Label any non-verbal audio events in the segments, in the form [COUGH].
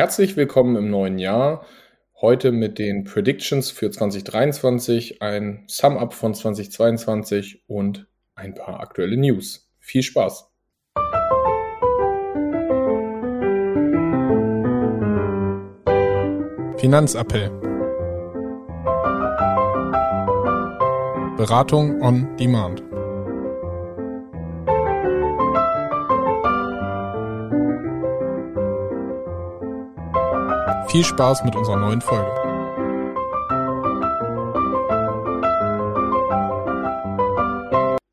Herzlich willkommen im neuen Jahr. Heute mit den Predictions für 2023, ein Sum-Up von 2022 und ein paar aktuelle News. Viel Spaß! Finanzappell. Beratung on Demand. Viel Spaß mit unserer neuen Folge.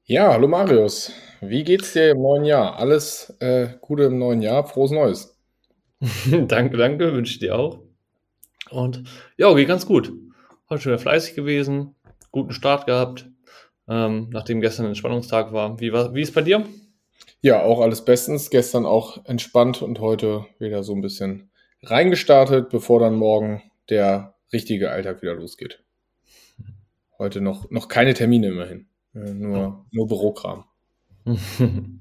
Ja, hallo Marius. Wie geht's dir im neuen Jahr? Alles äh, Gute im neuen Jahr, frohes Neues. [LAUGHS] danke, danke, wünsche ich dir auch. Und ja, geht ganz gut. Heute schon wieder fleißig gewesen, guten Start gehabt, ähm, nachdem gestern ein Entspannungstag war. Wie, war. wie ist bei dir? Ja, auch alles bestens. Gestern auch entspannt und heute wieder so ein bisschen reingestartet, bevor dann morgen der richtige Alltag wieder losgeht. Heute noch, noch keine Termine immerhin. Äh, nur, nur Bürokram. [LAUGHS]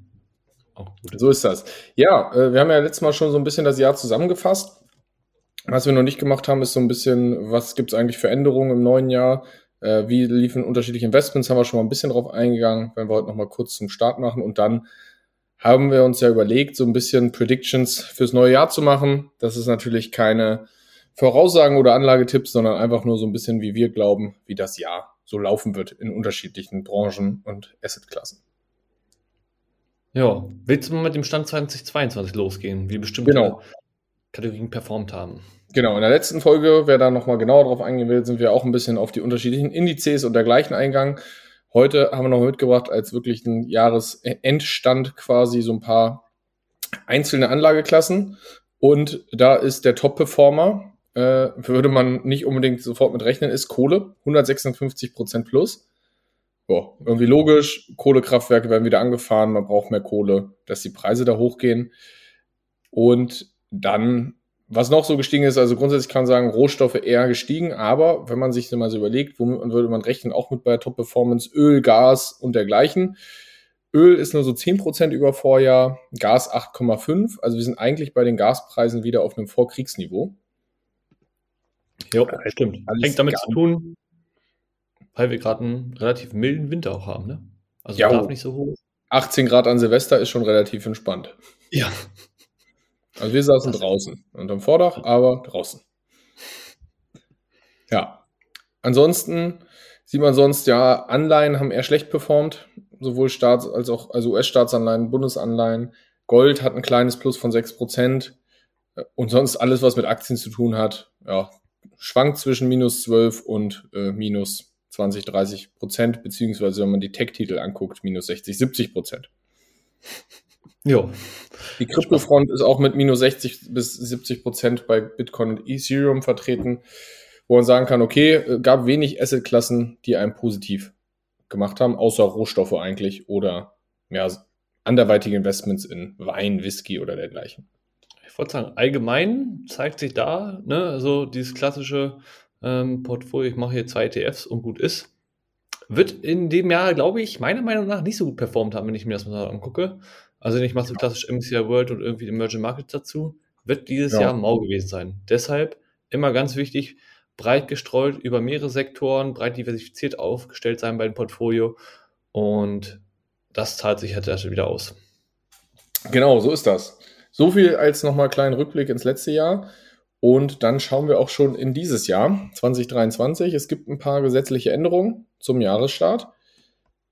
so ist das. Ja, äh, wir haben ja letztes Mal schon so ein bisschen das Jahr zusammengefasst. Was wir noch nicht gemacht haben, ist so ein bisschen, was gibt es eigentlich für Änderungen im neuen Jahr? Äh, wie liefen unterschiedliche Investments? Haben wir schon mal ein bisschen drauf eingegangen, wenn wir heute noch mal kurz zum Start machen und dann haben wir uns ja überlegt, so ein bisschen Predictions fürs neue Jahr zu machen. Das ist natürlich keine Voraussagen oder Anlagetipps, sondern einfach nur so ein bisschen, wie wir glauben, wie das Jahr so laufen wird in unterschiedlichen Branchen und Assetklassen. Ja, willst du mal mit dem Stand 2022 losgehen, wie bestimmte genau. Kategorien performt haben? Genau, in der letzten Folge, wer da nochmal genauer drauf eingehen will, sind wir auch ein bisschen auf die unterschiedlichen Indizes und dergleichen eingegangen. Heute haben wir noch mitgebracht als wirklich ein Jahresendstand quasi so ein paar einzelne Anlageklassen. Und da ist der Top-Performer, äh, würde man nicht unbedingt sofort mit rechnen, ist Kohle, 156 Prozent plus. Boah, irgendwie logisch, Kohlekraftwerke werden wieder angefahren, man braucht mehr Kohle, dass die Preise da hochgehen. Und dann was noch so gestiegen ist, also grundsätzlich kann man sagen, Rohstoffe eher gestiegen, aber wenn man sich mal so überlegt, womit man würde man rechnen, auch mit bei Top Performance, Öl, Gas und dergleichen. Öl ist nur so 10% über Vorjahr, Gas 8,5. Also wir sind eigentlich bei den Gaspreisen wieder auf einem Vorkriegsniveau. Ja, stimmt. Alles Hängt damit zu tun, weil wir gerade einen relativ milden Winter auch haben, ne? Also ja, darf nicht so hoch. 18 Grad an Silvester ist schon relativ entspannt. Ja, also wir saßen Was? draußen, unterm Vordach, aber draußen. Ja. Ansonsten sieht man sonst, ja, Anleihen haben eher schlecht performt, sowohl Staats- als auch also US-Staatsanleihen, Bundesanleihen. Gold hat ein kleines Plus von 6%. Und sonst alles, was mit Aktien zu tun hat, ja, schwankt zwischen minus 12 und äh, minus 20, 30 Prozent, beziehungsweise wenn man die Tech-Titel anguckt, minus 60, 70 Prozent. Ja. Die Kryptofront ist auch mit minus 60 bis 70 Prozent bei Bitcoin und Ethereum vertreten, wo man sagen kann, okay, äh, gab wenig Assetklassen, die einem positiv gemacht haben, außer Rohstoffe eigentlich oder ja, anderweitige Investments in Wein, Whisky oder dergleichen. Ich wollte sagen, allgemein zeigt sich da, ne, so dieses klassische ähm, Portfolio, ich mache hier zwei ETFs und gut ist, wird in dem Jahr, glaube ich, meiner Meinung nach nicht so gut performt haben, wenn ich mir das mal angucke. Also ich mache so klassisch MCI World und irgendwie Emerging Markets dazu, wird dieses ja. Jahr mau gewesen sein. Deshalb immer ganz wichtig, breit gestreut über mehrere Sektoren, breit diversifiziert aufgestellt sein bei dem Portfolio und das zahlt sich halt wieder aus. Genau, so ist das. So viel als nochmal kleinen Rückblick ins letzte Jahr. Und dann schauen wir auch schon in dieses Jahr, 2023. Es gibt ein paar gesetzliche Änderungen zum Jahresstart.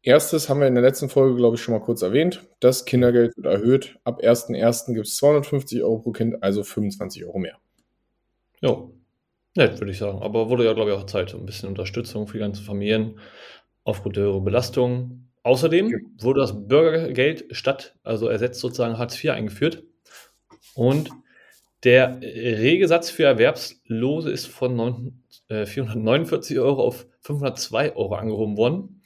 Erstes haben wir in der letzten Folge, glaube ich, schon mal kurz erwähnt. Das Kindergeld wird erhöht. Ab 1.1. gibt es 250 Euro pro Kind, also 25 Euro mehr. Ja, nett, würde ich sagen. Aber wurde ja, glaube ich, auch Zeit. Ein bisschen Unterstützung für die ganzen Familien aufgrund der höheren Belastung. Außerdem wurde das Bürgergeld statt, also ersetzt sozusagen Hartz IV eingeführt. Und der Regesatz für Erwerbslose ist von 9, äh, 449 Euro auf 502 Euro angehoben worden.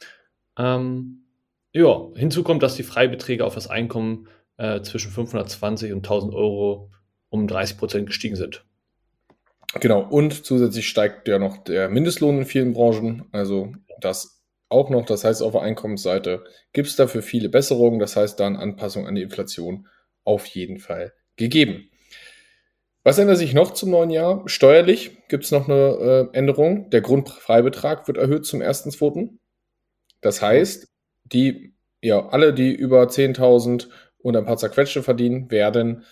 Ähm, ja, hinzu kommt, dass die Freibeträge auf das Einkommen äh, zwischen 520 und 1000 Euro um 30 Prozent gestiegen sind. Genau, und zusätzlich steigt ja noch der Mindestlohn in vielen Branchen. Also das auch noch. Das heißt, auf der Einkommensseite gibt es dafür viele Besserungen. Das heißt, da eine Anpassung an die Inflation auf jeden Fall gegeben. Was ändert sich noch zum neuen Jahr? Steuerlich gibt es noch eine äh, Änderung. Der Grundfreibetrag wird erhöht zum 1.2. Das heißt, die, ja, alle, die über 10.000 und ein paar zerquetschte verdienen, werden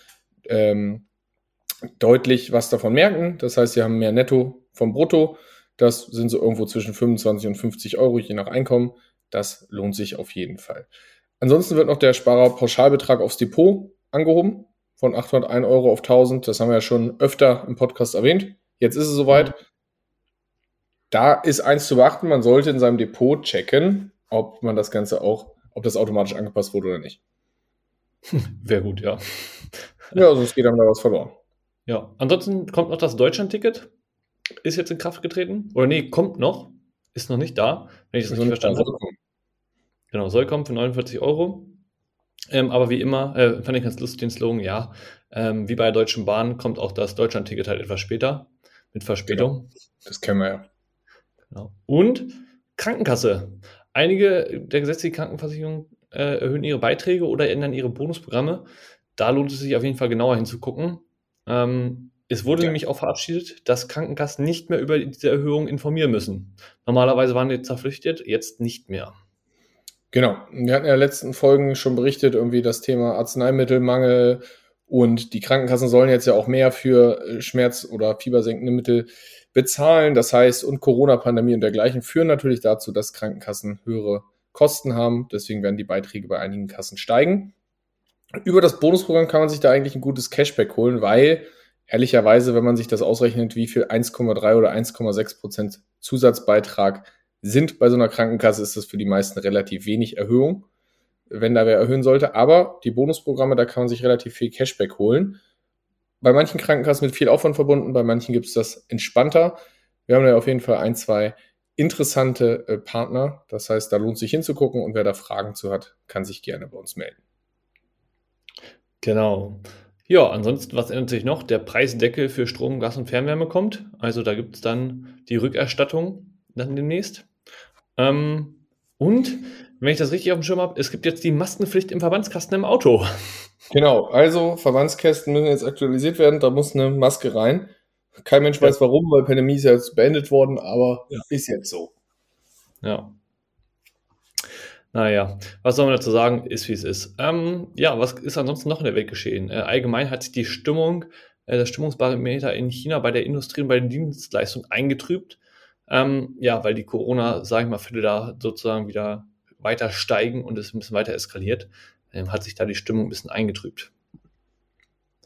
ähm, deutlich was davon merken. Das heißt, sie haben mehr Netto vom Brutto. Das sind so irgendwo zwischen 25 und 50 Euro, je nach Einkommen. Das lohnt sich auf jeden Fall. Ansonsten wird noch der Sparerpauschalbetrag aufs Depot angehoben von 801 Euro auf 1000. Das haben wir ja schon öfter im Podcast erwähnt. Jetzt ist es soweit. Da ist eins zu beachten, man sollte in seinem Depot checken, ob man das Ganze auch, ob das automatisch angepasst wurde oder nicht. [LAUGHS] Wäre gut, ja. Ja, sonst geht einem da was verloren. Ja, ansonsten kommt noch das Deutschland-Ticket. Ist jetzt in Kraft getreten. Oder nee, kommt noch. Ist noch nicht da, wenn ich das richtig verstanden habe. Genau, soll kommen für 49 Euro. Ähm, aber wie immer, äh, fand ich ganz lustig den Slogan, ja, ähm, wie bei der Deutschen Bahn kommt auch das Deutschland-Ticket halt etwas später, mit Verspätung. Genau. Das kennen wir ja. Genau. Und Krankenkasse. Einige der gesetzlichen Krankenversicherungen äh, erhöhen ihre Beiträge oder ändern ihre Bonusprogramme. Da lohnt es sich auf jeden Fall genauer hinzugucken. Ähm, es wurde ja. nämlich auch verabschiedet, dass Krankenkassen nicht mehr über diese Erhöhung informieren müssen. Normalerweise waren die verpflichtet, jetzt nicht mehr. Genau. Wir hatten ja in den letzten Folgen schon berichtet, irgendwie das Thema Arzneimittelmangel und die Krankenkassen sollen jetzt ja auch mehr für äh, Schmerz- oder fiebersenkende Mittel bezahlen. Das heißt, und Corona-Pandemie und dergleichen führen natürlich dazu, dass Krankenkassen höhere Kosten haben. Deswegen werden die Beiträge bei einigen Kassen steigen. Über das Bonusprogramm kann man sich da eigentlich ein gutes Cashback holen, weil ehrlicherweise, wenn man sich das ausrechnet, wie viel 1,3 oder 1,6 Prozent Zusatzbeitrag sind bei so einer Krankenkasse, ist das für die meisten relativ wenig Erhöhung, wenn da wer erhöhen sollte. Aber die Bonusprogramme, da kann man sich relativ viel Cashback holen. Bei manchen Krankenkassen mit viel Aufwand verbunden, bei manchen gibt es das entspannter. Wir haben ja auf jeden Fall ein, zwei interessante äh, Partner. Das heißt, da lohnt sich hinzugucken und wer da Fragen zu hat, kann sich gerne bei uns melden. Genau. Ja, ansonsten, was ändert sich noch? Der Preisdeckel für Strom, Gas und Fernwärme kommt. Also da gibt es dann die Rückerstattung dann demnächst. Ähm, und, wenn ich das richtig auf dem Schirm habe, es gibt jetzt die Maskenpflicht im Verbandskasten im Auto. Genau, also Verbandskästen müssen jetzt aktualisiert werden, da muss eine Maske rein. Kein Mensch ja. weiß warum, weil Pandemie ist ja jetzt beendet worden, aber ja. ist jetzt so. Ja. Naja, was soll man dazu sagen, ist wie es ist. Ähm, ja, was ist ansonsten noch in der Welt geschehen? Äh, allgemein hat sich die Stimmung, äh, das Stimmungsbarometer in China bei der Industrie und bei den Dienstleistungen eingetrübt. Ähm, ja, weil die Corona, sage ich mal, Fälle da sozusagen wieder weiter steigen und es ein bisschen weiter eskaliert, ähm, hat sich da die Stimmung ein bisschen eingetrübt.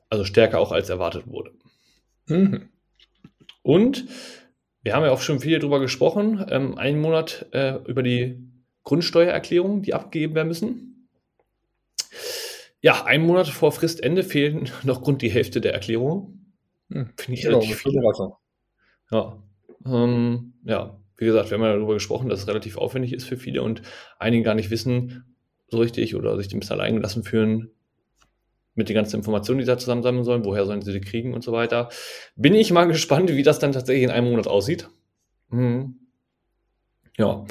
Also stärker auch als erwartet wurde. Mhm. Und wir haben ja auch schon viel darüber gesprochen, ähm, einen Monat äh, über die Grundsteuererklärungen, die abgegeben werden müssen. Ja, einen Monat vor Fristende fehlen [LAUGHS] noch rund die Hälfte der Erklärungen. Hm. Finde ich ja, relativ viel. Ja, ähm, ja, wie gesagt, wir haben ja darüber gesprochen, dass es relativ aufwendig ist für viele und einige gar nicht wissen so richtig oder sich bisschen allein gelassen fühlen mit den ganzen Informationen, die da zusammensammeln sollen, woher sollen sie die kriegen und so weiter. Bin ich mal [LAUGHS] gespannt, wie das dann tatsächlich in einem Monat aussieht. Mhm. Ja, würde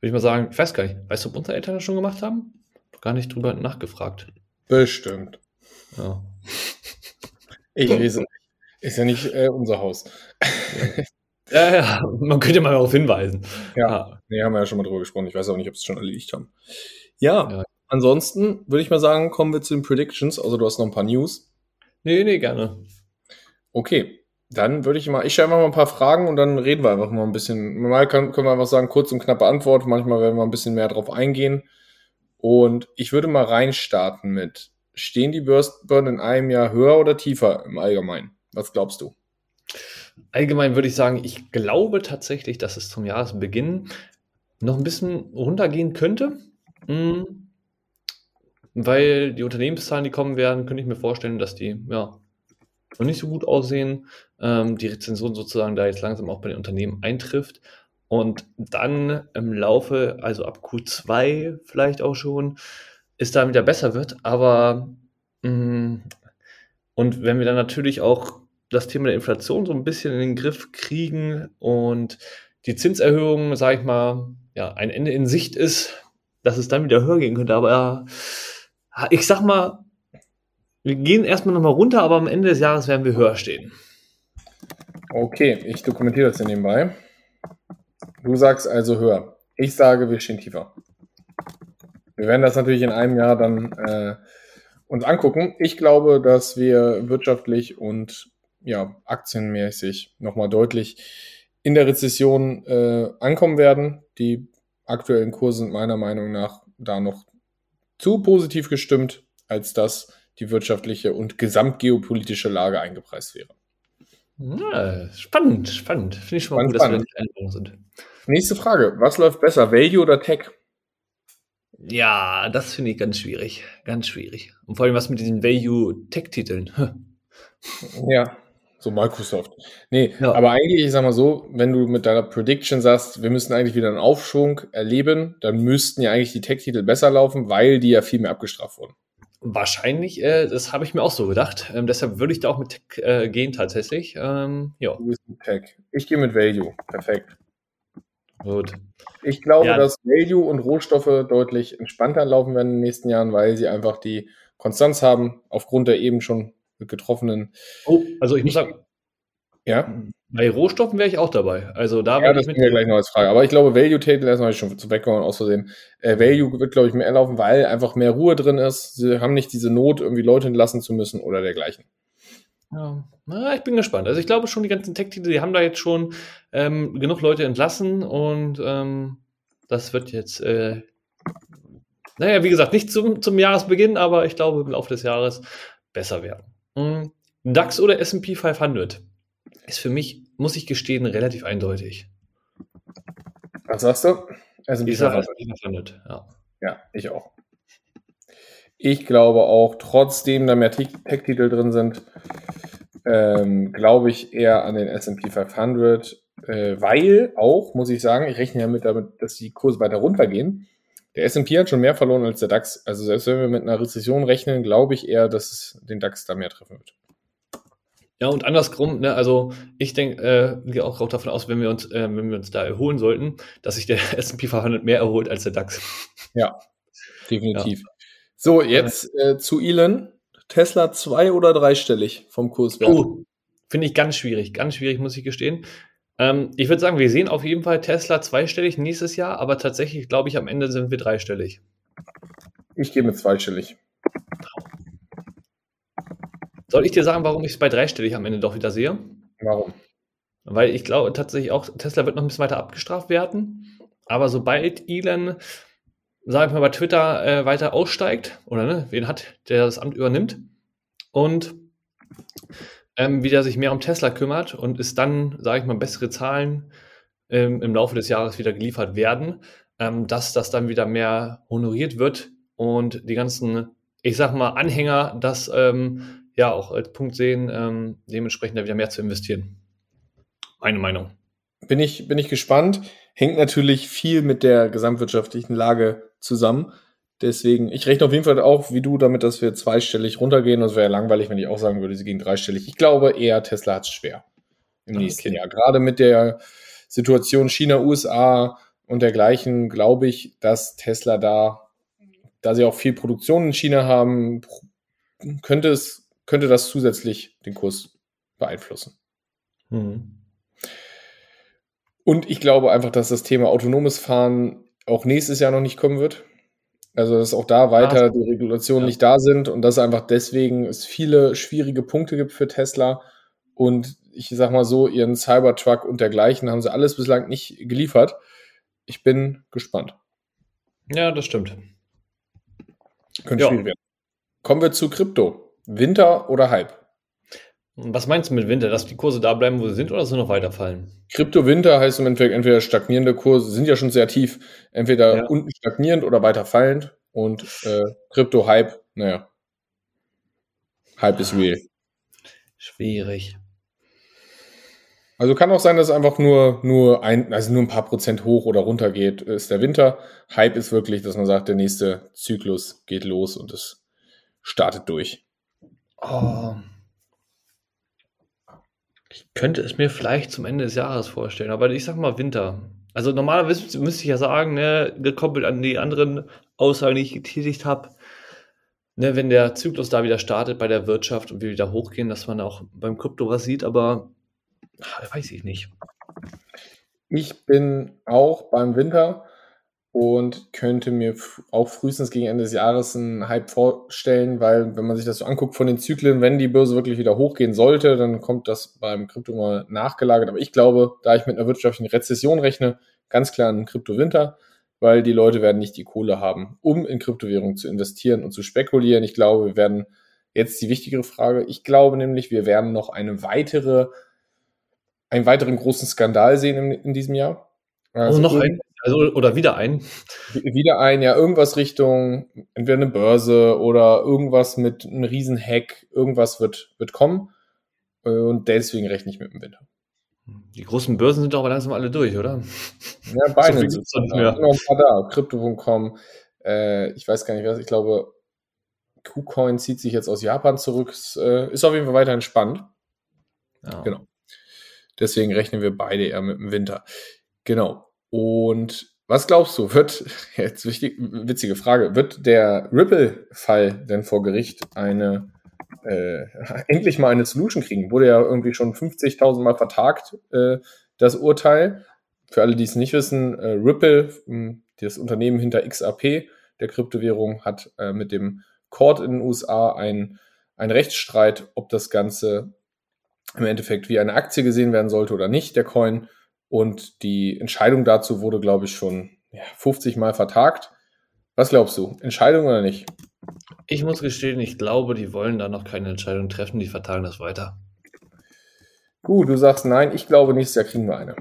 ich mal sagen, ich weiß gar nicht, weißt du, ob unsere Eltern das schon gemacht haben? Gar nicht drüber nachgefragt. Bestimmt. Ja. Ich weiß nicht. Ist ja nicht äh, unser Haus. [LAUGHS] Ja, ja, man könnte mal darauf hinweisen. Ja, ah. nee, haben wir ja schon mal drüber gesprochen. Ich weiß auch nicht, ob es schon erledigt haben. Ja, ja. ansonsten würde ich mal sagen, kommen wir zu den Predictions. Also du hast noch ein paar News. Nee, nee, gerne. Okay, dann würde ich mal, ich stelle mal ein paar Fragen und dann reden wir einfach mal ein bisschen. Mal können, können wir einfach sagen, kurz und knappe Antwort. Manchmal werden wir ein bisschen mehr drauf eingehen. Und ich würde mal reinstarten mit, stehen die Burn in einem Jahr höher oder tiefer im Allgemeinen? Was glaubst du? Allgemein würde ich sagen, ich glaube tatsächlich, dass es zum Jahresbeginn noch ein bisschen runtergehen könnte. Mhm. Weil die Unternehmenszahlen, die kommen werden, könnte ich mir vorstellen, dass die ja noch nicht so gut aussehen. Ähm, die Rezension sozusagen da jetzt langsam auch bei den Unternehmen eintrifft. Und dann im Laufe, also ab Q2 vielleicht auch schon, es da wieder besser wird. Aber mh, mm, und wenn wir dann natürlich auch das Thema der Inflation so ein bisschen in den Griff kriegen und die Zinserhöhung, sage ich mal, ja, ein Ende in Sicht ist, dass es dann wieder höher gehen könnte. Aber ich sag mal, Wir gehen erstmal nochmal runter, aber am Ende des Jahres werden wir höher stehen. Okay, ich dokumentiere das hier nebenbei. Du sagst also höher. Ich sage, wir stehen tiefer. Wir werden das natürlich in einem Jahr dann äh, uns angucken. Ich glaube, dass wir wirtschaftlich und ja, aktienmäßig nochmal deutlich in der Rezession äh, ankommen werden. Die aktuellen Kurse sind meiner Meinung nach da noch zu positiv gestimmt, als dass die wirtschaftliche und gesamtgeopolitische Lage eingepreist wäre. Ja, spannend, spannend. Finde ich schon mal Spannend, gut, dass wir spannend. nicht einig sind. Nächste Frage. Was läuft besser, Value oder Tech? Ja, das finde ich ganz schwierig. Ganz schwierig. Und vor allem was mit diesen Value-Tech-Titeln. [LAUGHS] Ja, so Microsoft. Nee, Ja. aber eigentlich, ich sag mal so, wenn du mit deiner Prediction sagst, wir müssen eigentlich wieder einen Aufschwung erleben, dann müssten ja eigentlich die Tech-Titel besser laufen, weil die ja viel mehr abgestraft wurden. Wahrscheinlich, äh, das habe ich mir auch so gedacht. Ähm, deshalb würde ich da auch mit Tech äh, gehen tatsächlich. Ähm, ja, Du bist mit Tech. Ich gehe mit Value. Perfekt. gut. Ich glaube, Ja. dass Value und Rohstoffe deutlich entspannter laufen werden in den nächsten Jahren, weil sie einfach die Konstanz haben, aufgrund der eben schon getroffenen. Oh, also ich muss sagen, Ja, bei Rohstoffen wäre ich auch dabei. Also da ja das ich wir gleich noch als Frage. Aber ich glaube, Value-Titel, erstmal habe ich schon zu weggehauen aus Versehen. Äh, Value wird, glaube ich, mehr laufen, weil einfach mehr Ruhe drin ist. Sie haben nicht diese Not, irgendwie Leute entlassen zu müssen oder dergleichen. Ja. Na, ich bin gespannt. Also ich glaube schon, die ganzen Tech-Titel, die haben da jetzt schon ähm, genug Leute entlassen und ähm, das wird jetzt, äh, naja, wie gesagt, nicht zum, zum Jahresbeginn, aber ich glaube im Laufe des Jahres besser werden. Mhm. DAX oder S&P 500 ist für mich, muss ich gestehen, relativ eindeutig. Was sagst du? S&P 500, ja. Ja, ich auch. Ich glaube auch, trotzdem da mehr Tech- Tech-Titel drin sind, ähm, glaube ich eher an den S&P 500, äh, weil auch, muss ich sagen, ich rechne ja mit damit, dass die Kurse weiter runtergehen. Der S&P hat schon mehr verloren als der DAX. Also selbst wenn wir mit einer Rezession rechnen, glaube ich eher, dass es den DAX da mehr treffen wird. Ja, und andersrum, ne, also ich denke, äh, gehe auch, auch davon aus, wenn wir uns, äh, wenn wir uns da erholen sollten, dass sich der [LAUGHS] S&P 500 mehr erholt als der DAX. Definitiv. So, jetzt äh, zu Elon. Tesla zwei- oder dreistellig vom Kurswert. Oh, finde ich ganz schwierig, ganz schwierig, muss ich gestehen. Ähm, ich würde sagen, wir sehen auf jeden Fall Tesla zweistellig nächstes Jahr, aber tatsächlich glaube ich, am Ende sind wir dreistellig. Ich gehe mit zweistellig. Soll ich dir sagen, warum ich es bei dreistellig am Ende doch wieder sehe? Warum? Weil ich glaube tatsächlich auch, Tesla wird noch ein bisschen weiter abgestraft werden. Aber sobald Elon, sag ich mal, bei Twitter äh, weiter aussteigt, oder ne, wen hat, der das Amt übernimmt, und ähm, wieder sich mehr um Tesla kümmert und es dann, sage ich mal, bessere Zahlen ähm, im Laufe des Jahres wieder geliefert werden, ähm, dass das dann wieder mehr honoriert wird und die ganzen, ich sag mal, Anhänger das ähm, ja auch als Punkt sehen, ähm, dementsprechend da wieder mehr zu investieren. Meine Meinung. Bin ich, bin ich gespannt. Hängt natürlich viel mit der gesamtwirtschaftlichen Lage zusammen. Deswegen, ich rechne auf jeden Fall auch wie du damit, dass wir zweistellig runtergehen. Das wäre ja langweilig, wenn ich auch sagen würde, sie gehen dreistellig. Ich glaube eher, Tesla hat es schwer im Ah, nächsten okay. Jahr. Gerade mit der Situation China, USA und dergleichen, glaube ich, dass Tesla da, da sie auch viel Produktion in China haben, könnte es, könnte das zusätzlich den Kurs beeinflussen. Hm. Und ich glaube einfach, dass das Thema autonomes Fahren auch nächstes Jahr noch nicht kommen wird. Also, dass auch da weiter die Regulationen Ja. nicht da sind und dass einfach deswegen es viele schwierige Punkte gibt für Tesla. Und ich sag mal so, ihren Cybertruck und dergleichen haben sie alles bislang nicht geliefert. Ich bin gespannt. Ja, das stimmt. Könnte Ja. schwierig werden. Kommen wir zu Krypto. Winter oder Hype? Was meinst du mit Winter? Dass die Kurse da bleiben, wo sie sind, oder dass sie noch weiterfallen? Krypto-Winter heißt im Endeffekt entweder stagnierende Kurse, sind ja schon sehr tief, entweder Ja. unten stagnierend oder weiter fallend. Und äh, Krypto-Hype, naja. Hype ist real. Schwierig. Also kann auch sein, dass einfach nur, nur ein, also nur ein paar Prozent hoch oder runter geht, ist der Winter. Hype ist wirklich, dass man sagt, der nächste Zyklus geht los und es startet durch. Oh. Ich könnte es mir vielleicht zum Ende des Jahres vorstellen, aber ich sag mal Winter. Also normalerweise müsste ich ja sagen, ne, gekoppelt an die anderen Aussagen, die ich getätigt habe, ne, wenn der Zyklus da wieder startet bei der Wirtschaft und wir wieder hochgehen, dass man auch beim Krypto was sieht, aber ach, weiß ich nicht. Ich bin auch beim Winter und könnte mir auch frühestens gegen Ende des Jahres einen Hype vorstellen, weil wenn man sich das so anguckt von den Zyklen, wenn die Börse wirklich wieder hochgehen sollte, dann kommt das beim Krypto mal nachgelagert. Aber ich glaube, da ich mit einer wirtschaftlichen Rezession rechne, ganz klar einen Krypto-Winter, weil die Leute werden nicht die Kohle haben, um in Kryptowährungen zu investieren und zu spekulieren. Ich glaube, wir werden jetzt die wichtigere Frage. Ich glaube nämlich, wir werden noch eine weitere, einen weiteren großen Skandal sehen in, in diesem Jahr. Also, oh, noch ein, also, oder wieder ein. Wieder ein, ja, irgendwas Richtung entweder eine Börse oder irgendwas mit einem riesen Hack, irgendwas wird, wird kommen. Und deswegen rechne ich mit dem Winter. Die großen Börsen sind doch aber langsam alle durch, oder? Ja, [LAUGHS] Binance so nicht mehr. noch ein paar da. Crypto.com, äh, ich weiß gar nicht was, ich glaube, KuCoin zieht sich jetzt aus Japan zurück. Ist, äh, ist auf jeden Fall weiterhin spannend. Ja. Genau. Deswegen rechnen wir beide eher mit dem Winter. Genau. Und was glaubst du, wird, [LAUGHS] jetzt wichtig, witzige Frage, wird der Ripple-Fall denn vor Gericht eine, äh, [LAUGHS] endlich mal eine Solution kriegen? Wurde ja irgendwie schon 50.000 Mal vertagt, äh, das Urteil. Für alle, die es nicht wissen, äh, Ripple, hm, das Unternehmen hinter XAP, der Kryptowährung, hat äh, mit dem Court in den USA einen Rechtsstreit, ob das Ganze im Endeffekt wie eine Aktie gesehen werden sollte oder nicht, der Coin. Und die Entscheidung dazu wurde, glaube ich, schon ja, 50 Mal vertagt. Was glaubst du? Entscheidung oder nicht? Ich muss gestehen, ich glaube, die wollen da noch keine Entscheidung treffen, die vertagen das weiter. Gut, du sagst nein, ich glaube, nächstes Jahr kriegen wir eine.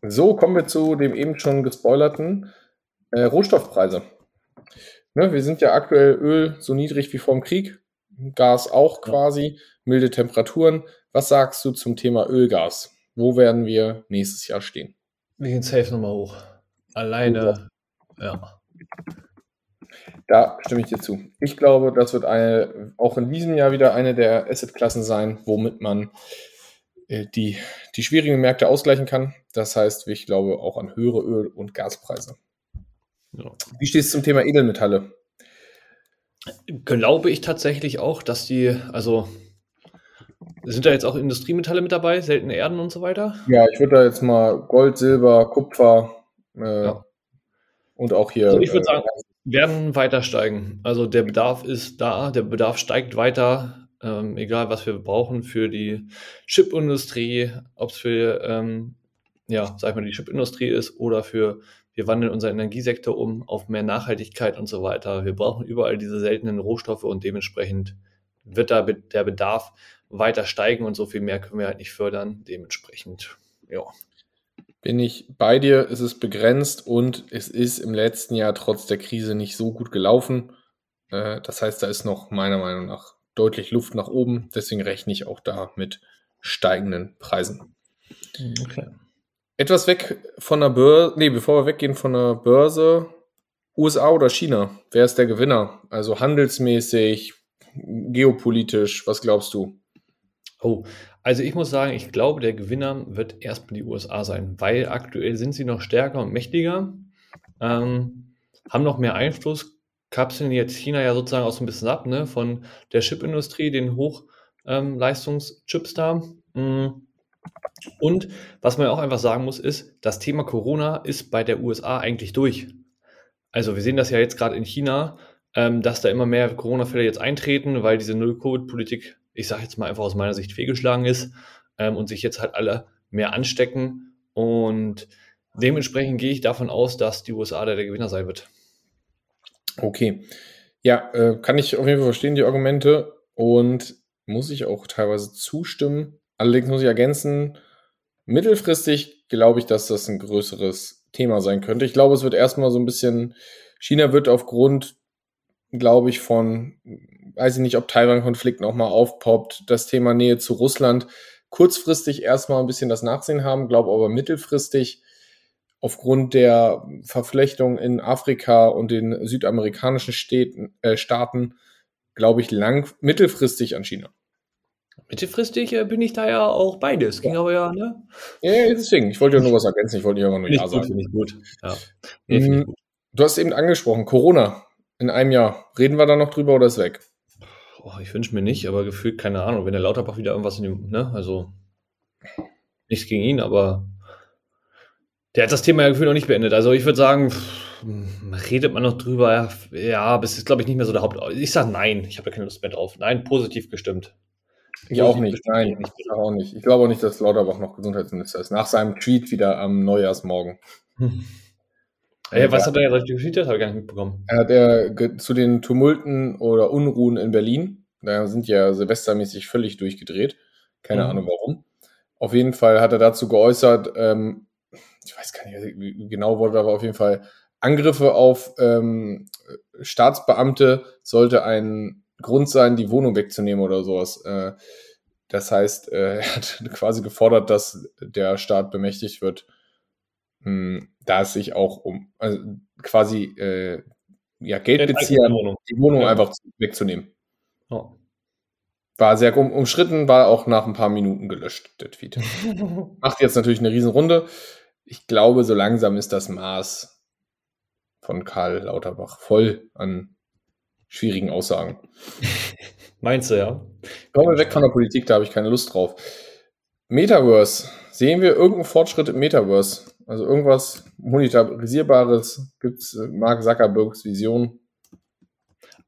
So, kommen wir zu dem eben schon gespoilerten äh, Rohstoffpreise. Ne, wir sind ja aktuell Öl so niedrig wie vor dem Krieg, Gas auch quasi milde Temperaturen. Was sagst du zum Thema Ölgas? Wo werden wir nächstes Jahr stehen? Wir gehen safe nochmal hoch. Alleine, ja. Da stimme ich dir zu. Ich glaube, das wird eine, auch in diesem Jahr wieder eine der Assetklassen sein, womit man äh, die, die schwierigen Märkte ausgleichen kann. Das heißt, ich glaube auch an höhere Öl- und Gaspreise. Ja. Wie stehst du zum Thema Edelmetalle? Glaube ich tatsächlich auch, dass die, also sind da jetzt auch Industriemetalle mit dabei, seltene Erden und so weiter? Ja, ich würde da jetzt mal Gold, Silber, Kupfer äh, ja. und auch hier. Also ich würde äh, sagen, werden weiter steigen. Also der Bedarf ist da, der Bedarf steigt weiter, ähm, egal was wir brauchen für die Chipindustrie, ob es für, ähm, ja, sag ich mal, die Chipindustrie ist oder für, wir wandeln unseren Energiesektor um auf mehr Nachhaltigkeit und so weiter. Wir brauchen überall diese seltenen Rohstoffe und dementsprechend wird da der Bedarf weiter steigen und so viel mehr können wir halt nicht fördern. Dementsprechend, ja. Bin ich bei dir, es ist begrenzt und es ist im letzten Jahr trotz der Krise nicht so gut gelaufen. Äh, das heißt, da ist noch meiner Meinung nach deutlich Luft nach oben. Deswegen rechne ich auch da mit steigenden Preisen. Okay. Etwas weg von der Börse, nee, bevor wir weggehen von der Börse, USA oder China, wer ist der Gewinner? Also handelsmäßig, geopolitisch, was glaubst du? Oh, also ich muss sagen, ich glaube, der Gewinner wird erstmal die USA sein, weil aktuell sind sie noch stärker und mächtiger, ähm, haben noch mehr Einfluss, kapseln jetzt China ja sozusagen auch so ein bisschen ab, ne, von der Chipindustrie, den Hochleistungschips ähm, da. Mm. Und was man auch einfach sagen muss, ist, das Thema Corona ist bei der USA eigentlich durch. Also wir sehen das ja jetzt gerade in China, ähm, dass da immer mehr Corona-Fälle jetzt eintreten, weil diese Null-Covid-Politik ich sage jetzt mal einfach aus meiner Sicht fehlgeschlagen ist ähm, und sich jetzt halt alle mehr anstecken. Und dementsprechend gehe ich davon aus, dass die USA der, der Gewinner sein wird. Okay. Ja, äh, kann ich auf jeden Fall verstehen, die Argumente. Und muss ich auch teilweise zustimmen. Allerdings muss ich ergänzen, mittelfristig glaube ich, dass das ein größeres Thema sein könnte. Ich glaube, es wird erstmal so ein bisschen, China wird aufgrund, glaube ich, von weiß ich nicht, ob Taiwan-Konflikt nochmal aufpoppt, das Thema Nähe zu Russland, kurzfristig erstmal ein bisschen das Nachsehen haben, glaube aber mittelfristig aufgrund der Verflechtung in Afrika und den südamerikanischen Städten, äh, Staaten, glaube ich, lang, mittelfristig an China. Mittelfristig äh, bin ich da ja auch beides. Ging ja. aber ja, ne? Ja, deswegen. Ich wollte ja nur was ergänzen. Ich wollte ja immer nur Ja sagen. Finde ich gut. Ja. Nee, mhm. gut. Du hast eben angesprochen, Corona in einem Jahr. Reden wir da noch drüber oder ist weg? Oh, ich wünsche mir nicht, aber gefühlt, keine Ahnung, wenn der Lauterbach wieder irgendwas in dem, ne, also nichts gegen ihn, aber der hat das Thema ja gefühlt noch nicht beendet. Also ich würde sagen, pff, redet man noch drüber, ja, ja aber es ist, glaube ich, nicht mehr so der Haupt. Ich sage nein, ich habe da keine Lust mehr drauf. Nein, positiv gestimmt. Ich auch nicht, nein, ich auch nicht. Ich glaube auch nicht, dass Lauterbach noch Gesundheitsminister ist. Nach seinem Tweet wieder am Neujahrsmorgen. [LAUGHS] Hm. Ey, was hat er jetzt getweetet? Habe ich gar nicht mitbekommen. Er hat er zu den Tumulten oder Unruhen in Berlin, da sind ja silvestermäßig völlig durchgedreht. Keine Mhm. Ahnung warum. Auf jeden Fall hat er dazu geäußert, ähm, ich weiß gar nicht, wie wie genau wurde, aber auf jeden Fall Angriffe auf ähm, Staatsbeamte sollte ein Grund sein, die Wohnung wegzunehmen oder sowas. Äh, das heißt, äh, [LAUGHS] er hat quasi gefordert, dass der Staat bemächtigt wird, mh, da es sich auch um also quasi äh, ja, Geldbezieher Wohnung. die Wohnung Ja. einfach zu- wegzunehmen. Ja. War sehr um, umstritten, war auch nach ein paar Minuten gelöscht, der Tweet. [LAUGHS] Macht jetzt natürlich eine Riesenrunde. Ich glaube, so langsam ist das Maß von Karl Lauterbach voll an schwierigen Aussagen. [LAUGHS] Meinst du, ja? Kommen wir weg von der Politik, da habe ich keine Lust drauf. Metaverse. Sehen wir irgendeinen Fortschritt im Metaverse? Also irgendwas monetarisierbares? Gibt es Mark Zuckerbergs Vision?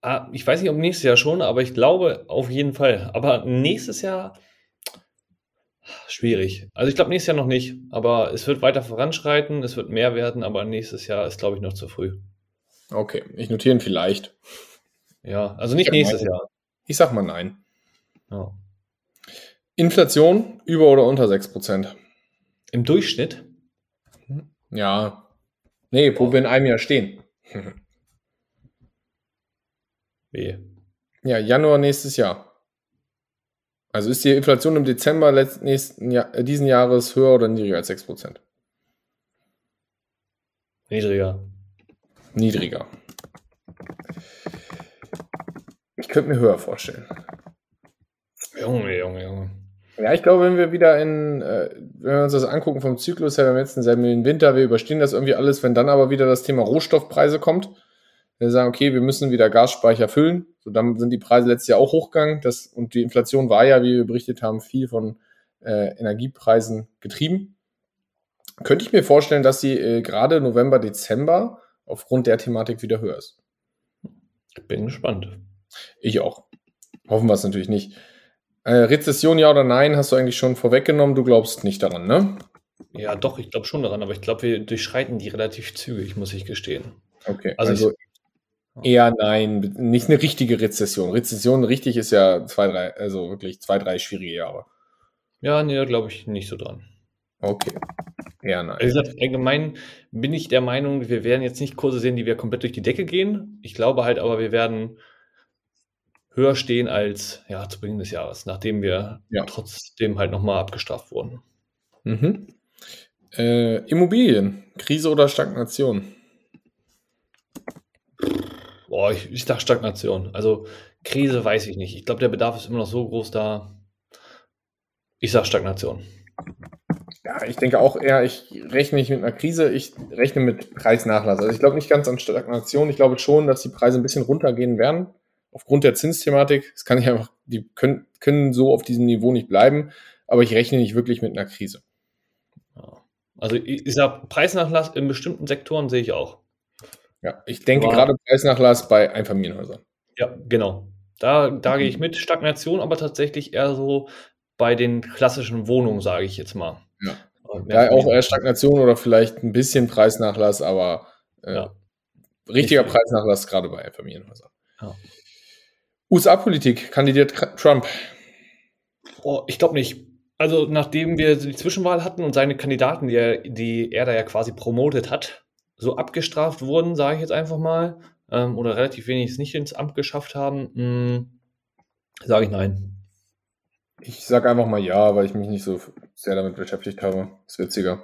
Ah, ich weiß nicht, ob nächstes Jahr schon, aber ich glaube auf jeden Fall. Aber nächstes Jahr schwierig. Also ich glaube nächstes Jahr noch nicht, aber es wird weiter voranschreiten, es wird mehr werden, aber nächstes Jahr ist, glaube ich, noch zu früh. Okay, ich notiere ihn vielleicht. Ja, also nicht nächstes nein. Jahr. Ich sag mal nein. Ja. Inflation über oder unter 6%? Im Durchschnitt, Ja. Nee, wo wir in einem Jahr stehen. [LAUGHS] weh. Ja, Januar nächstes Jahr. Also ist die Inflation im Dezember letzten, nächsten Jahr, äh, diesen Jahres höher oder niedriger als 6%? Niedriger. Niedriger. Ich könnte mir höher vorstellen. Junge, Junge, Junge. Ja, ich glaube, wenn wir wieder in, äh, wenn wir uns das angucken vom Zyklus her, wir haben jetzt einen Winter, wir überstehen das irgendwie alles, wenn dann aber wieder das Thema Rohstoffpreise kommt, wir sagen, okay, wir müssen wieder Gasspeicher füllen, so dann sind die Preise letztes Jahr auch hochgegangen, das, und die Inflation war ja, wie wir berichtet haben, viel von äh, Energiepreisen getrieben. Könnte ich mir vorstellen, dass sie äh, gerade November, Dezember aufgrund der Thematik wieder höher ist. Bin gespannt. Ich auch. Hoffen wir es natürlich nicht. Äh, Rezession ja oder nein, hast du eigentlich schon vorweggenommen. Du glaubst nicht daran, ne? Ja, doch, ich glaube schon daran, aber ich glaube, wir durchschreiten die relativ zügig, muss ich gestehen. Okay. Also Also, ich- eher nein, nicht eine richtige Rezession. Rezession richtig ist ja zwei, drei, also wirklich zwei, drei schwierige Jahre. Ja, nee, glaube ich nicht so dran. Okay. Eher nein. Wie gesagt, allgemein bin ich der Meinung, wir werden jetzt nicht Kurse sehen, die wir komplett durch die Decke gehen. Ich glaube halt aber, wir werden höher stehen als ja, zu Beginn des Jahres, nachdem wir Ja. trotzdem halt nochmal abgestraft wurden. Mhm. Äh, Immobilien, Krise oder Stagnation? Boah, ich, ich sag Stagnation. Also Krise weiß ich nicht. Ich glaube, der Bedarf ist immer noch so groß da. Ich sag Stagnation. Ja, ich denke auch eher, ich rechne nicht mit einer Krise, ich rechne mit Preisnachlass. Also ich glaube nicht ganz an Stagnation. Ich glaube schon, dass die Preise ein bisschen runtergehen werden. Aufgrund der Zinsthematik. Es kann nicht einfach, die können, können so auf diesem Niveau nicht bleiben, aber ich rechne nicht wirklich mit einer Krise. Also ich, ich sag Preisnachlass in bestimmten Sektoren sehe ich auch. Ja, ich denke Aber- gerade Preisnachlass bei Einfamilienhäusern. Ja, genau. Da, da gehe ich mit. Stagnation, aber tatsächlich eher so bei den klassischen Wohnungen, sage ich jetzt mal. Ja. Ja, auch eher Stagnation oder vielleicht ein bisschen Preisnachlass, aber äh, Ja. richtiger. Preisnachlass gerade bei Einfamilienhäusern. Ja. USA-Politik, kandidiert Trump. Oh, ich glaube nicht. Also, nachdem wir die Zwischenwahl hatten und seine Kandidaten, die er, die er da ja quasi promotet hat, so abgestraft wurden, sage ich jetzt einfach mal, ähm, oder relativ wenig es nicht ins Amt geschafft haben, sage ich nein. Ich sage einfach mal ja, weil ich mich nicht so sehr damit beschäftigt habe. Ist witziger.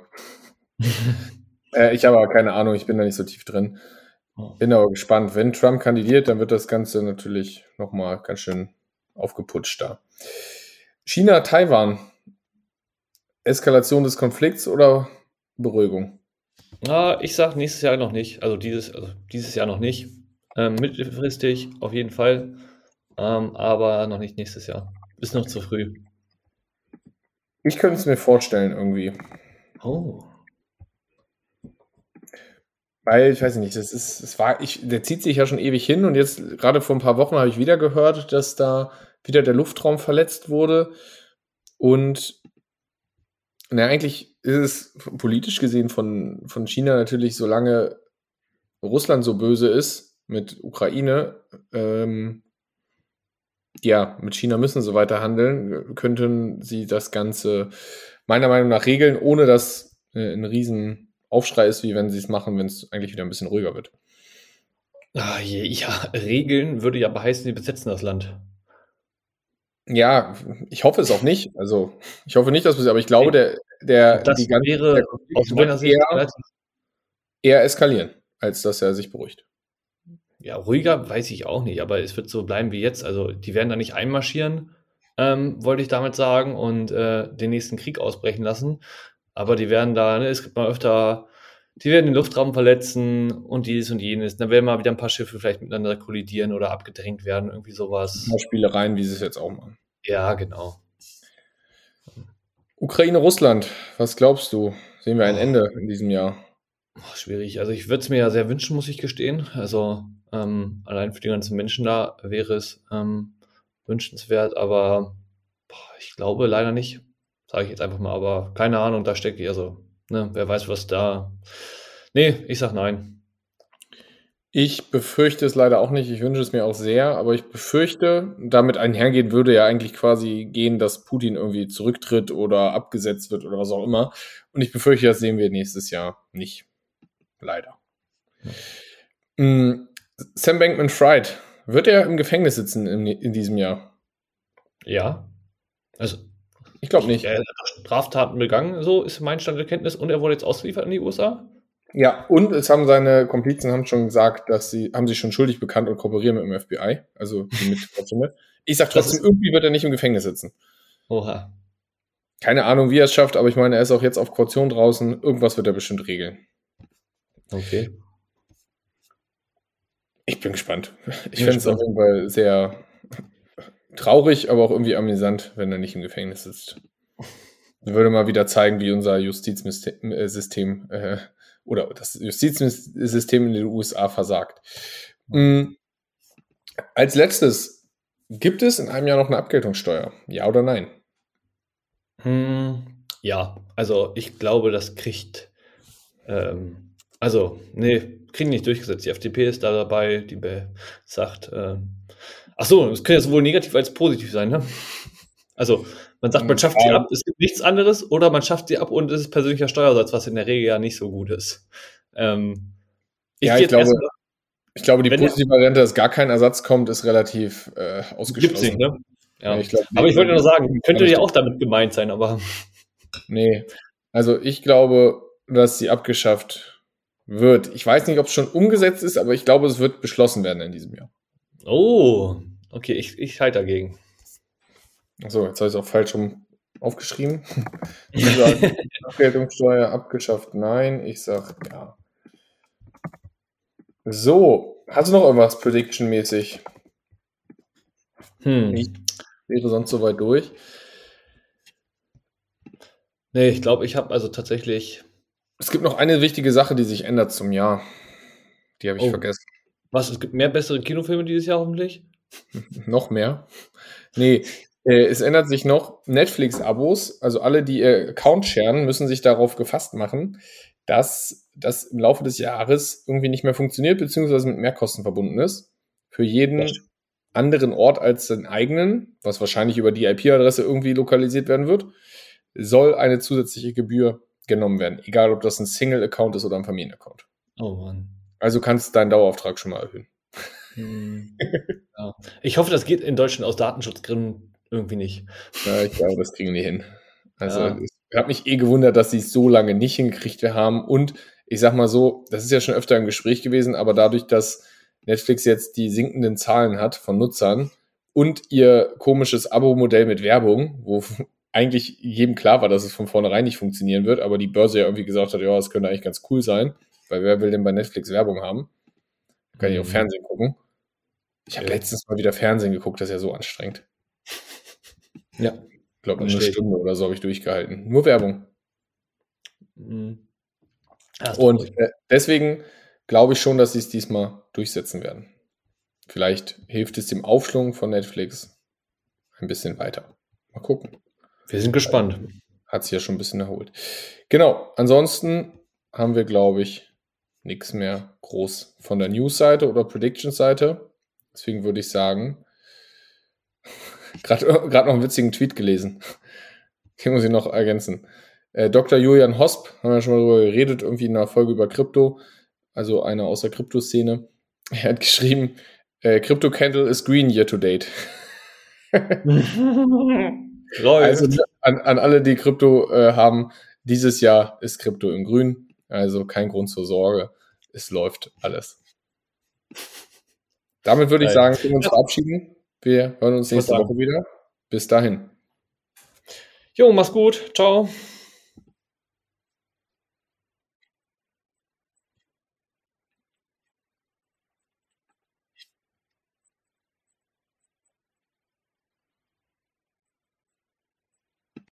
[LAUGHS] äh, ich habe aber keine Ahnung, ich bin da nicht so tief drin. Bin aber gespannt. Wenn Trump kandidiert, dann wird das Ganze natürlich nochmal ganz schön aufgeputscht da. China, Taiwan. Eskalation des Konflikts oder Beruhigung? Ah, ich sag nächstes Jahr noch nicht. Also dieses, also dieses Jahr noch nicht. Ähm, mittelfristig auf jeden Fall. Ähm, aber noch nicht nächstes Jahr. Ist noch zu früh. Ich könnte es mir vorstellen, irgendwie. Oh. Weil, ich weiß nicht, das ist, es war, ich, der zieht sich ja schon ewig hin und jetzt, gerade vor ein paar Wochen, habe ich wieder gehört, dass da wieder der Luftraum verletzt wurde. Und na, eigentlich ist es politisch gesehen von, von China natürlich, solange Russland so böse ist mit Ukraine, ähm, ja, mit China müssen sie weiter handeln, könnten sie das Ganze meiner Meinung nach regeln, ohne dass äh, ein riesen Aufschrei ist, wie wenn sie es machen, wenn es eigentlich wieder ein bisschen ruhiger wird. Ah, je, ja, regeln würde ja beheißen, sie besetzen das Land. Ja, ich hoffe es auch nicht. Also, ich hoffe nicht, dass wir es, aber ich glaube, der, der, Das die ganze, wäre der aus meiner Sicht eher, eher eskalieren, als dass er sich beruhigt. Ja, ruhiger weiß ich auch nicht, aber es wird so bleiben wie jetzt. Also, die werden da nicht einmarschieren, ähm, wollte ich damit sagen, und äh, den nächsten Krieg ausbrechen lassen. Aber die werden da, ne, es gibt mal öfter, die werden den Luftraum verletzen und dies und jenes. Dann werden mal wieder ein paar Schiffe vielleicht miteinander kollidieren oder abgedrängt werden, irgendwie sowas. Mal Spielereien, wie sie es jetzt auch machen. Ja, genau. Ukraine, Russland, was glaubst du? Sehen wir ein Oh. Ende in diesem Jahr? Boah, schwierig. Also ich würde es mir ja sehr wünschen, muss ich gestehen. Also ähm, allein für die ganzen Menschen da wäre es ähm, wünschenswert, aber boah, ich glaube leider nicht. Sage ich jetzt einfach mal, aber keine Ahnung, da stecke ich, also, ne, wer weiß, was da. Nee, ich sag nein. Ich befürchte es leider auch nicht. Ich wünsche es mir auch sehr, aber ich befürchte, damit einhergehen würde ja eigentlich quasi gehen, dass Putin irgendwie zurücktritt oder abgesetzt wird oder was auch immer. Und ich befürchte, das sehen wir nächstes Jahr nicht. Leider. Mm, Sam Bankman Fried, wird er im Gefängnis sitzen in, in diesem Jahr? Ja. Also, Ich glaube nicht. er hat Straftaten begangen, so ist mein Stand der Kenntnis, und er wurde jetzt ausgeliefert in die USA. Ja, und es haben seine Komplizen haben schon gesagt, dass sie haben sich schon schuldig bekannt und kooperieren mit dem FBI. Also [LAUGHS] mit. Ich sag trotzdem, irgendwie wird er nicht im Gefängnis sitzen. Oha. Keine Ahnung, wie er es schafft, aber ich meine, er ist auch jetzt auf Kaution draußen. Irgendwas wird er bestimmt regeln. Okay. Ich bin gespannt. Ich Bin fände es auf jeden Fall sehr traurig, aber auch irgendwie amüsant, wenn er nicht im Gefängnis sitzt. [LAUGHS] Würde mal wieder zeigen, wie unser Justizsystem äh, oder das Justizsystem in den USA versagt. Mm. Als letztes, gibt es in einem Jahr noch eine Abgeltungssteuer? Ja oder nein? Hm, ja, also ich glaube, das kriegt, ähm, also, nee, kriegen nicht durchgesetzt. Die FDP ist da dabei, die sagt, ähm, ach so, das könnte ja sowohl negativ als positiv sein, ne? Also, man sagt, man schafft sie Ja. ab, es gibt nichts anderes, oder man schafft sie ab und es ist persönlicher Steuersatz, was in der Regel ja nicht so gut ist. Ähm, Ja, gehe ich glaube, erst mal- Ich glaube, die positive Variante, dass gar kein Ersatz kommt, ist relativ äh, ausgeschlossen. gibt's nicht, ne? Ja. Ja, ich glaub, aber ich wollte nur sagen, könnte Ja, ja auch damit gemeint sein, aber Nee. Also ich glaube, dass sie abgeschafft wird. Ich weiß nicht, ob es schon umgesetzt ist, aber ich glaube, es wird beschlossen werden in diesem Jahr. Oh, okay, ich, ich halte dagegen. Achso, jetzt habe ich es auch falsch rum aufgeschrieben. [LAUGHS] Abgeltungssteuer abgeschafft, nein. Ich sage ja. So, hast du noch irgendwas Prediction-mäßig? Hm. Ich wäre sonst soweit durch. Nee, ich glaube, ich habe also tatsächlich. Es gibt noch eine wichtige Sache, die sich ändert zum Jahr. Die habe ich Oh. vergessen. Was? Es gibt mehr bessere Kinofilme dieses Jahr hoffentlich? [LAUGHS] Noch mehr? Nee, äh, es ändert sich noch. Netflix-Abos, also alle, die ihr Account sharen, müssen sich darauf gefasst machen, dass das im Laufe des Jahres irgendwie nicht mehr funktioniert, beziehungsweise mit Mehrkosten verbunden ist. Für jeden Das- anderen Ort als den eigenen, was wahrscheinlich über die IP-Adresse irgendwie lokalisiert werden wird, soll eine zusätzliche Gebühr genommen werden. Egal, ob das ein Single-Account ist oder ein Familienaccount. Oh Mann. Also kannst du deinen Dauerauftrag schon mal erhöhen. Hm. ja. Ich hoffe, das geht in Deutschland aus Datenschutzgründen irgendwie nicht. Ja, ich glaube, das kriegen die hin. Also, Ja. ich habe mich eh gewundert, dass sie es so lange nicht hingekriegt haben. Und ich sag mal so, das ist ja schon öfter im Gespräch gewesen, aber dadurch, dass Netflix jetzt die sinkenden Zahlen hat von Nutzern und ihr komisches Abo-Modell mit Werbung, wo [LAUGHS] eigentlich jedem klar war, dass es von vornherein nicht funktionieren wird, aber die Börse ja irgendwie gesagt hat, ja, es könnte eigentlich ganz cool sein, weil wer will denn bei Netflix Werbung haben? Kann ich auf Mhm. Fernsehen gucken. Ich habe Ja. letztens mal wieder Fernsehen geguckt, das ist ja so anstrengend. [LAUGHS] Ja. Ich glaube, eine. Stunde oder so habe ich durchgehalten. Nur Werbung. Mhm. Und äh, deswegen glaube ich schon, dass sie es diesmal durchsetzen werden. Vielleicht hilft es dem Aufschwung von Netflix ein bisschen weiter. Mal gucken. wir sind gespannt. Hat sich ja schon ein bisschen erholt. Genau. Ansonsten haben wir, glaube ich, nichts mehr groß von der News-Seite oder Prediction-Seite. Deswegen würde ich sagen, [LAUGHS] gerade noch einen witzigen Tweet gelesen. [LAUGHS] Den muss ich noch ergänzen. Äh, Dr. Julian Hosp, haben wir schon mal darüber geredet, irgendwie in einer Folge über Krypto, also einer aus der Kryptoszene. Er hat geschrieben, äh, Crypto Candle is green year to date. [LAUGHS] Also an, an alle, die Krypto äh, haben, dieses Jahr ist Krypto im Grün. Also kein Grund zur Sorge. Es läuft alles. Damit würde ich sagen, können wir uns verabschieden. Wir hören uns nächste. Woche wieder. Bis dahin. jo, mach's gut. Ciao.